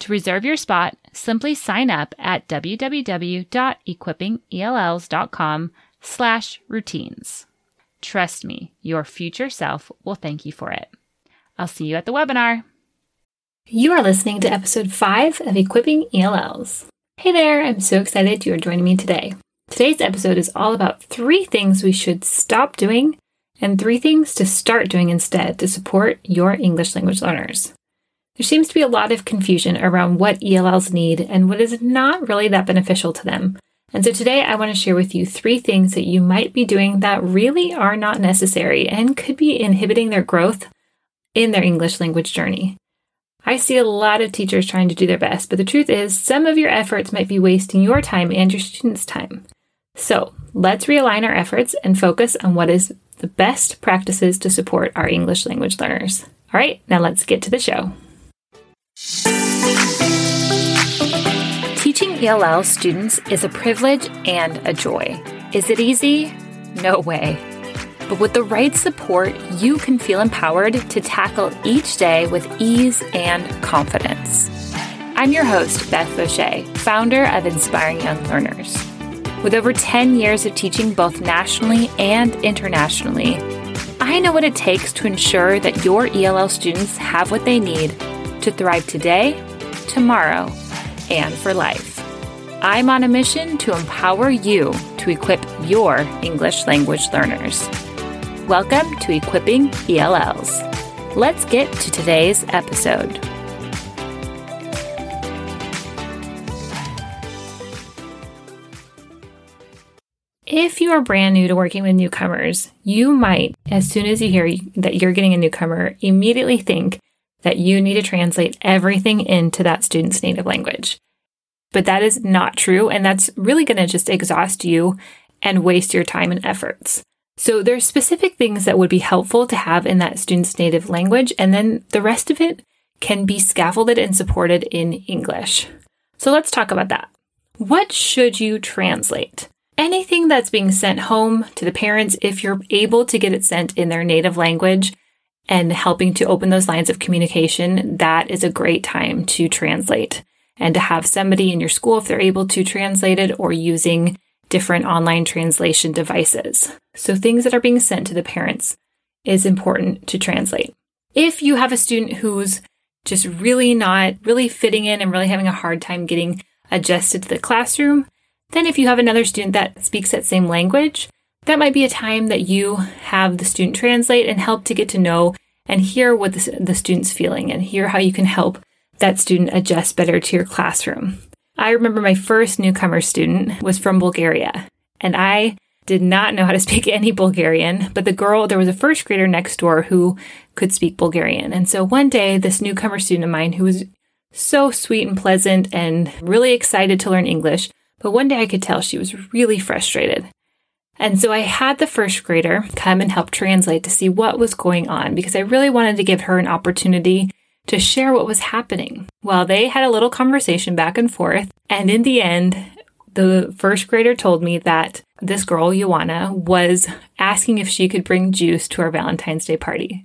To reserve your spot, simply sign up at www.equippingells.com slash routines. Trust me, your future self will thank you for it. I'll see you at the webinar. You are listening to episode 5 of Equipping ELLs. Hey there, I'm so excited you are joining me today. Today's episode is all about three things we should stop doing and three things to start doing instead to support your English language learners. There seems to be a lot of confusion around what ELLs need and what is not really that beneficial to them. And so today I want to share with you three things that you might be doing that really are not necessary and could be inhibiting their growth in their English language journey. I see a lot of teachers trying to do their best, but the truth is, some of your efforts might be wasting your time and your students' time. So let's realign our efforts and focus on what is the best practices to support our English language learners. All right, now let's get to the show. Teaching ELL students is a privilege and a joy. Is it easy? No way. But with the right support, you can feel empowered to tackle each day with ease and confidence. I'm your host, Beth Vaucher, founder of Inspiring Young Learners. With over 10 years of teaching both nationally and internationally, I know what it takes to ensure that your ELL students have what they need to thrive today, tomorrow, and for life. I'm on a mission to empower you to equip your English language learners. Welcome to Equipping ELLs. Let's get to today's episode. If you are brand new to working with newcomers, you might, as soon as you hear that you're getting a newcomer, immediately think that you need to translate everything into that student's native language. But that is not true, and that's really going to just exhaust you and waste your time and efforts. So there's specific things that would be helpful to have in that student's native language, and then the rest of it can be scaffolded and supported in English. So let's talk about that. What should you translate? Anything that's being sent home to the parents, if you're able to get it sent in their native language, and helping to open those lines of communication, that is a great time to translate and to have somebody in your school, if they're able to translate it or using different online translation devices. So things that are being sent to the parents is important to translate. If you have a student who's just really not really fitting in and really having a hard time getting adjusted to the classroom, then if you have another student that speaks that same language, that might be a time that you have the student translate and help to get to know and hear what the, the student's feeling and hear how you can help that student adjust better to your classroom. I remember my first newcomer student was from Bulgaria, and I did not know how to speak any Bulgarian, but the girl, there was a first grader next door who could speak Bulgarian. And so one day, this newcomer student of mine who was so sweet and pleasant and really excited to learn English, but one day I could tell she was really frustrated. And so I had the first grader come and help translate to see what was going on because I really wanted to give her an opportunity to share what was happening. Well, they had a little conversation back and forth. And in the end, the first grader told me that this girl, Joanna, was asking if she could bring juice to our Valentine's Day party.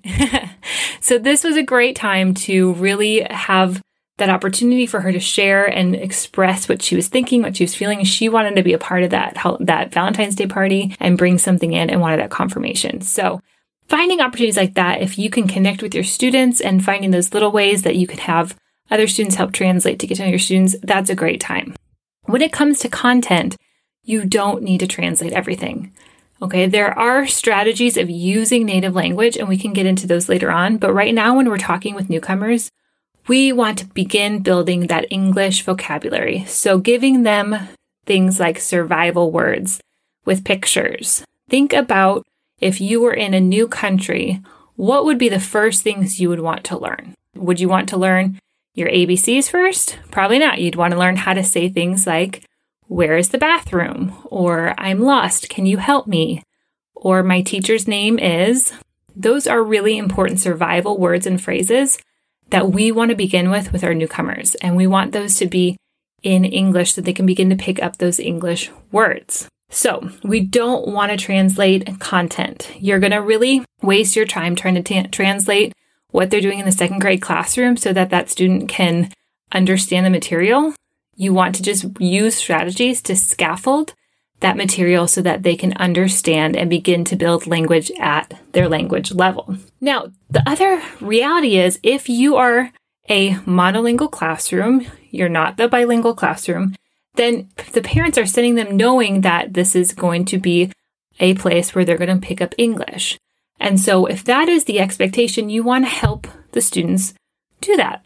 so this was a great time to really have that opportunity for her to share and express what she was thinking, what she was feeling. She wanted to be a part of that, that Valentine's Day party and bring something in and wanted that confirmation. So finding opportunities like that, if you can connect with your students and finding those little ways that you could have other students help translate to get to know your students, that's a great time. When it comes to content, you don't need to translate everything. Okay, there are strategies of using native language, and we can get into those later on. But right now, when we're talking with newcomers, we want to begin building that English vocabulary. So, giving them things like survival words with pictures. Think about if you were in a new country, what would be the first things you would want to learn? Would you want to learn your ABCs first? Probably not. You'd want to learn how to say things like, Where is the bathroom? Or I'm lost. Can you help me? Or my teacher's name is. Those are really important survival words and phrases that we want to begin with with our newcomers. And we want those to be in English so they can begin to pick up those English words. So we don't want to translate content. You're going to really waste your time trying to t- translate what they're doing in the second grade classroom so that that student can understand the material. You want to just use strategies to scaffold that material so that they can understand and begin to build language at their language level. Now, the other reality is if you are a monolingual classroom, you're not the bilingual classroom, then the parents are sending them knowing that this is going to be a place where they're going to pick up English. And so, if that is the expectation, you want to help the students do that.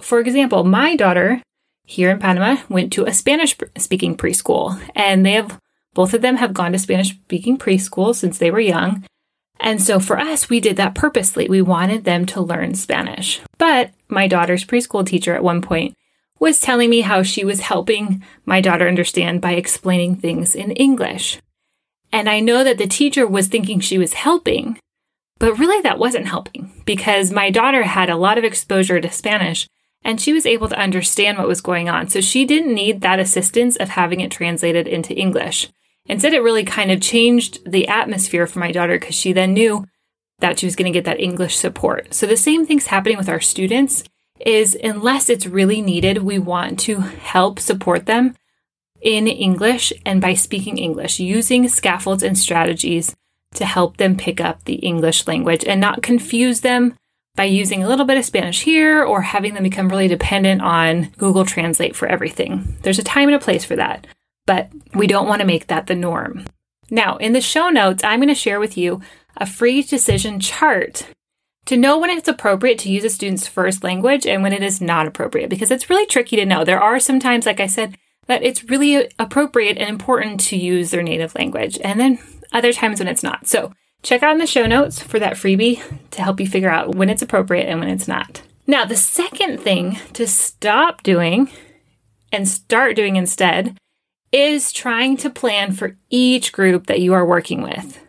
For example, my daughter here in Panama went to a Spanish speaking preschool, and they have both of them have gone to Spanish speaking preschool since they were young. And so for us, we did that purposely. We wanted them to learn Spanish. But my daughter's preschool teacher at one point was telling me how she was helping my daughter understand by explaining things in English. And I know that the teacher was thinking she was helping, but really that wasn't helping because my daughter had a lot of exposure to Spanish and she was able to understand what was going on. So she didn't need that assistance of having it translated into English. Instead, it really kind of changed the atmosphere for my daughter because she then knew that she was going to get that English support. So the same thing's happening with our students is unless it's really needed, we want to help support them in English and by speaking English, using scaffolds and strategies to help them pick up the English language and not confuse them by using a little bit of Spanish here or having them become really dependent on Google Translate for everything. There's a time and a place for that, but we don't want to make that the norm. Now, in the show notes, I'm going to share with you a free decision chart to know when it's appropriate to use a student's first language and when it is not appropriate, because it's really tricky to know. There are some times, like I said, that it's really appropriate and important to use their native language, and then other times when it's not. So check out in the show notes for that freebie to help you figure out when it's appropriate and when it's not. Now, the second thing to stop doing and start doing instead is trying to plan for each group that you are working with.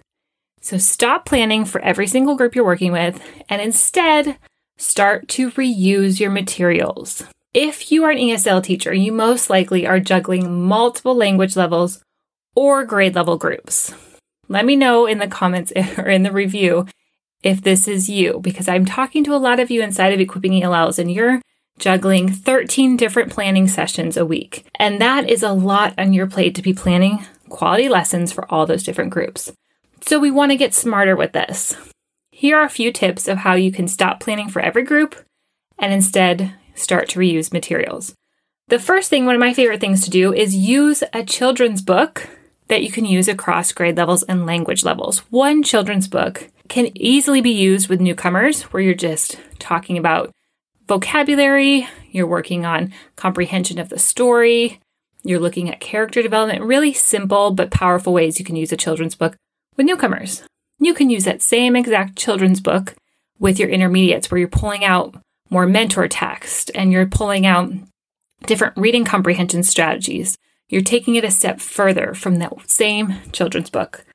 So stop planning for every single group you're working with and instead start to reuse your materials. If you are an ESL teacher, you most likely are juggling multiple language levels or grade level groups. Let me know in the comments or in the review if this is you, because I'm talking to a lot of you inside of Equipping ELLs and you're juggling 13 different planning sessions a week. And that is a lot on your plate to be planning quality lessons for all those different groups. So we want to get smarter with this. Here are a few tips of how you can stop planning for every group and instead start to reuse materials. The first thing, one of my favorite things to do, is use a children's book that you can use across grade levels and language levels. One children's book can easily be used with newcomers where you're just talking about vocabulary, you're working on comprehension of the story, you're looking at character development, really simple but powerful ways you can use a children's book with newcomers. You can use that same exact children's book with your intermediates where you're pulling out more mentor text and you're pulling out different reading comprehension strategies. You're taking it a step further from that same children's book.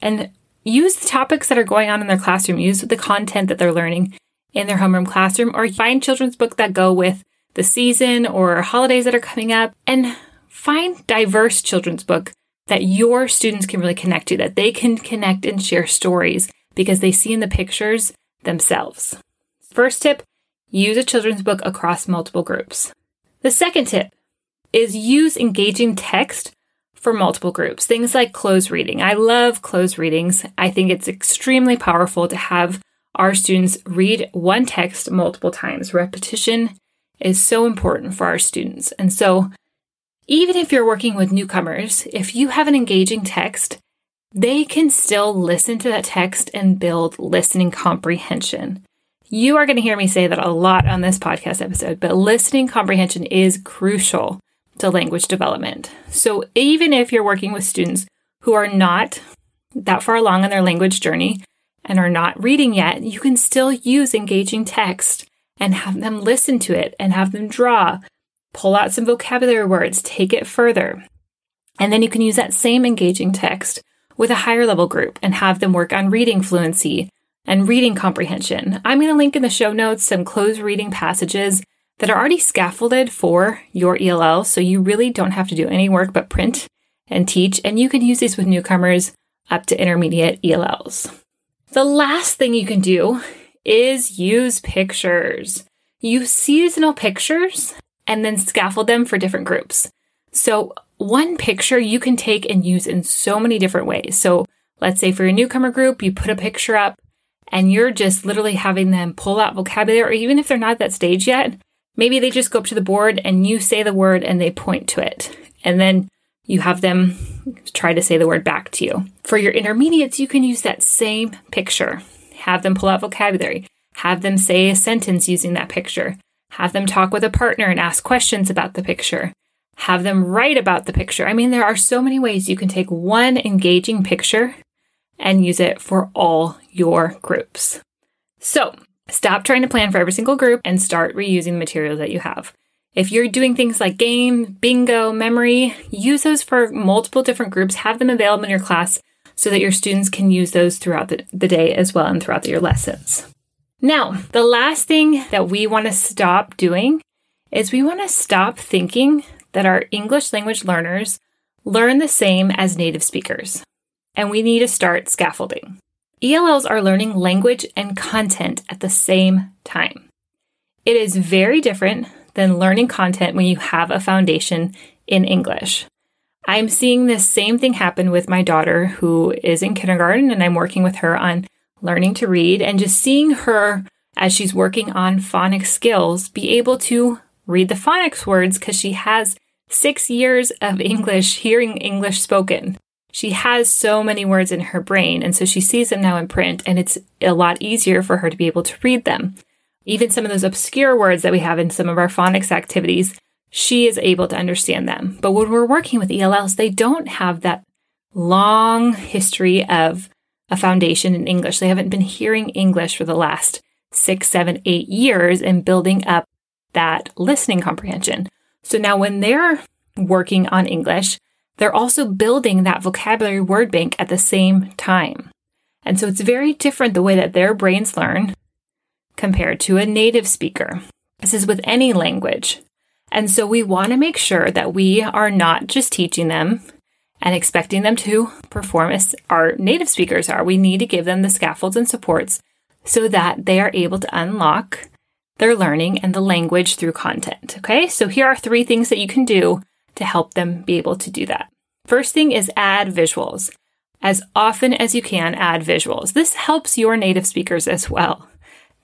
And use the topics that are going on in their classroom, use the content that they're learning in their homeroom classroom, or find children's book that go with the season or holidays that are coming up, and find diverse children's book that your students can really connect to, that they can connect and share stories because they see in the pictures themselves. First tip use a children's book across multiple groups. The second tip is use engaging text for multiple groups. Things like close reading. I love close readings. I think it's extremely powerful to have our students read one text multiple times. Repetition is so important for our students. And so, even if you're working with newcomers, if you have an engaging text, they can still listen to that text and build listening comprehension. You are going to hear me say that a lot on this podcast episode, but listening comprehension is crucial to language development. So even if you're working with students who are not that far along in their language journey and are not reading yet, you can still use engaging text and have them listen to it and have them draw, pull out some vocabulary words, take it further. And then you can use that same engaging text with a higher level group and have them work on reading fluency and reading comprehension. I'm going to link in the show notes some close reading passages that are already scaffolded for your ELL, so you really don't have to do any work but print and teach, and you can use these with newcomers up to intermediate ELLs. The last thing you can do is use pictures. Use seasonal pictures and then scaffold them for different groups. So, one picture you can take and use in so many different ways. So, let's say for your newcomer group, you put a picture up and you're just literally having them pull out vocabulary, or even if they're not at that stage yet, maybe they just go up to the board and you say the word and they point to it. And then you have them try to say the word back to you. For your intermediates, you can use that same picture. Have them pull out vocabulary. Have them say a sentence using that picture. Have them talk with a partner and ask questions about the picture. Have them write about the picture. I mean, there are so many ways you can take one engaging picture and use it for all your groups. So, stop trying to plan for every single group and start reusing the materials that you have. If you're doing things like game, bingo, memory, use those for multiple different groups. Have them available in your class so that your students can use those throughout the, the day as well and throughout your lessons. Now, the last thing that we want to stop doing is we want to stop thinking that our English language learners learn the same as native speakers. And we need to start scaffolding. ELLs are learning language and content at the same time. It is very different than learning content when you have a foundation in English. I'm seeing this same thing happen with my daughter who is in kindergarten, and I'm working with her on learning to read and just seeing her as she's working on phonics skills be able to read the phonics words because she has six years of English, hearing English spoken. She has so many words in her brain, and so she sees them now in print, and it's a lot easier for her to be able to read them. Even some of those obscure words that we have in some of our phonics activities, she is able to understand them. But when we're working with ELLs, they don't have that long history of a foundation in English. They haven't been hearing English for the last six, seven, eight years and building up that listening comprehension. So now when they're working on English, they're also building that vocabulary word bank at the same time. And so it's very different the way that their brains learn compared to a native speaker. This is with any language. And so we want to make sure that we are not just teaching them and expecting them to perform as our native speakers are. We need to give them the scaffolds and supports so that they are able to unlock their learning and the language through content. Okay, so here are three things that you can do to help them be able to do that. First thing is add visuals. As often as you can, add visuals. This helps your native speakers as well.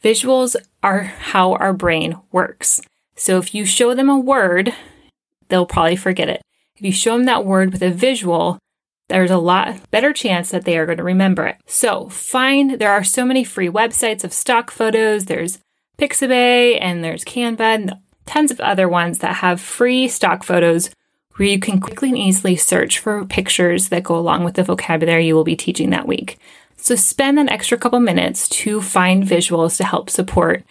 Visuals are how our brain works. So if you show them a word, they'll probably forget it. If you show them that word with a visual, there's a lot better chance that they are going to remember it. So find, there are so many free websites of stock photos. There's Pixabay and there's Canva and tons of other ones that have free stock photos where you can quickly and easily search for pictures that go along with the vocabulary you will be teaching that week. So spend an extra couple minutes to find visuals to help support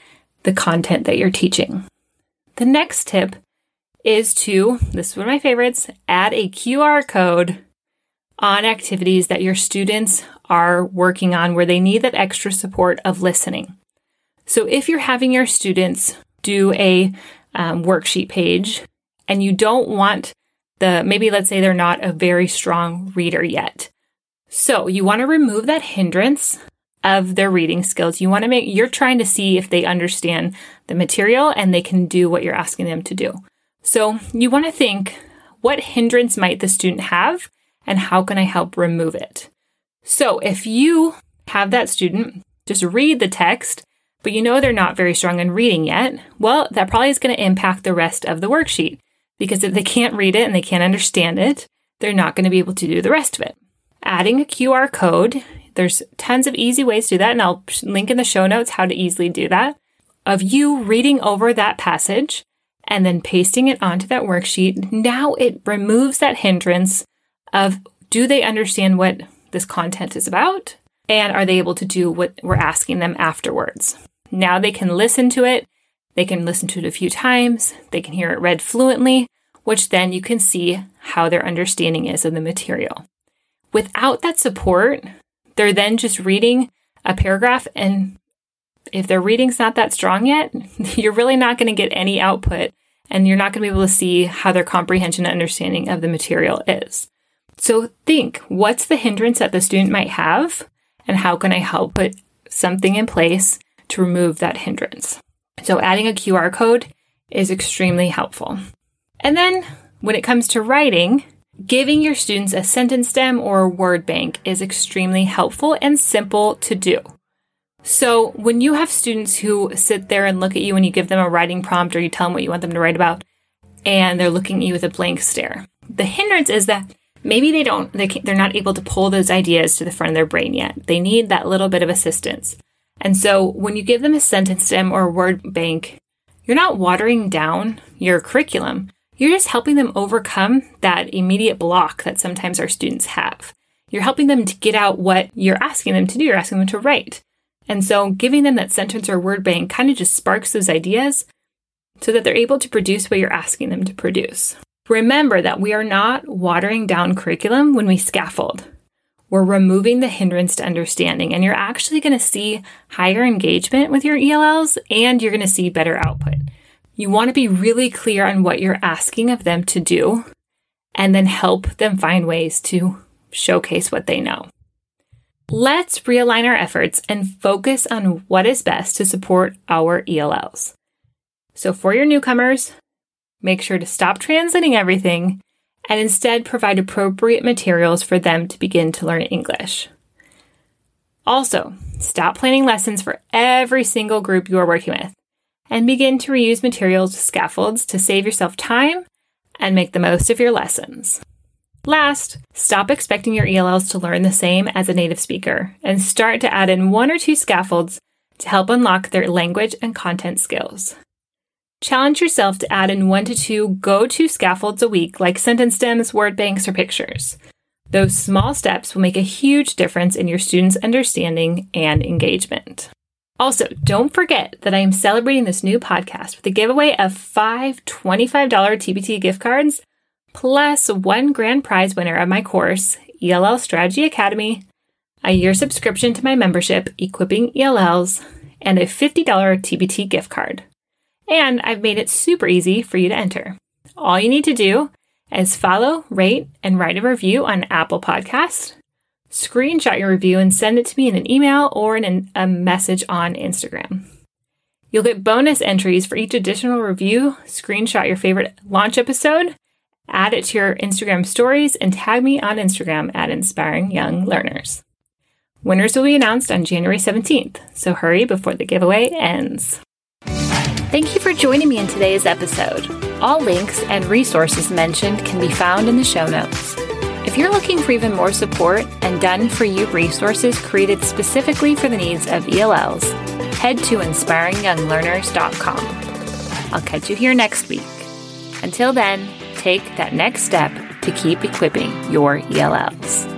the content that you're teaching. The next tip is to, this is one of my favorites, add a QR code on activities that your students are working on where they need that extra support of listening. So if you're having your students do a um, worksheet page and you don't want the, maybe let's say they're not a very strong reader yet, so you want to remove that hindrance of their reading skills. You want to make, you're trying to see if they understand the material and they can do what you're asking them to do. So you want to think, what hindrance might the student have and how can I help remove it? So if you have that student just read the text, but you know they're not very strong in reading yet, well, that probably is going to impact the rest of the worksheet because if they can't read it and they can't understand it, they're not going to be able to do the rest of it. Adding a QR code, there's tons of easy ways to do that, and I'll link in the show notes how to easily do that. Of you reading over that passage and then pasting it onto that worksheet, now it removes that hindrance of do they understand what this content is about? And are they able to do what we're asking them afterwards? Now they can listen to it. They can listen to it a few times. They can hear it read fluently, which then you can see how their understanding is of the material. Without that support, they're then just reading a paragraph and if their reading's not that strong yet, you're really not going to get any output and you're not going to be able to see how their comprehension and understanding of the material is. So think, what's the hindrance that the student might have and how can I help put something in place to remove that hindrance? So adding a QR code is extremely helpful. And then when it comes to writing, giving your students a sentence stem or a word bank is extremely helpful and simple to do. So when you have students who sit there and look at you and you give them a writing prompt or you tell them what you want them to write about and they're looking at you with a blank stare, the hindrance is that maybe they don't they they're not able to pull those ideas to the front of their brain yet. They need that little bit of assistance. And so when you give them a sentence stem or a word bank you're not watering down your curriculum you're just helping them overcome that immediate block that sometimes our students have. You're helping them to get out what you're asking them to do. You're asking them to write. And so giving them that sentence or word bank kind of just sparks those ideas so that they're able to produce what you're asking them to produce. Remember that we are not watering down curriculum when we scaffold. We're removing the hindrance to understanding, and you're actually going to see higher engagement with your ELLs and you're going to see better output. You want to be really clear on what you're asking of them to do and then help them find ways to showcase what they know. Let's realign our efforts and focus on what is best to support our ELLs. So, for your newcomers, make sure to stop translating everything and instead provide appropriate materials for them to begin to learn English. Also, stop planning lessons for every single group you are working with and begin to reuse materials with scaffolds to save yourself time and make the most of your lessons. Last, stop expecting your ELLs to learn the same as a native speaker and start to add in one or two scaffolds to help unlock their language and content skills. Challenge yourself to add in one to two go to scaffolds a week, like sentence stems, word banks, or pictures. Those small steps will make a huge difference in your students' understanding and engagement. Also, don't forget that I am celebrating this new podcast with a giveaway of five $25 TPT gift cards, plus one grand prize winner of my course, ELL Strategy Academy, a year subscription to my membership, Equipping ELLs, and a $50 TPT gift card. And I've made it super easy for you to enter. All you need to do is follow, rate, and write a review on Apple Podcast. Screenshot your review and send it to me in an email or in a message on Instagram. You'll get bonus entries for each additional review. Screenshot your favorite launch episode, add it to your Instagram stories, and tag me on Instagram at Inspiring Young Learners. Winners will be announced on January 17th, so hurry before the giveaway ends. Thank you for joining me in today's episode. All links and resources mentioned can be found in the show notes. If you're looking for even more support and done for you resources created specifically for the needs of ELLs, head to inspiringyounglearners.com. I'll catch you here next week. Until then, take that next step to keep equipping your ELLs.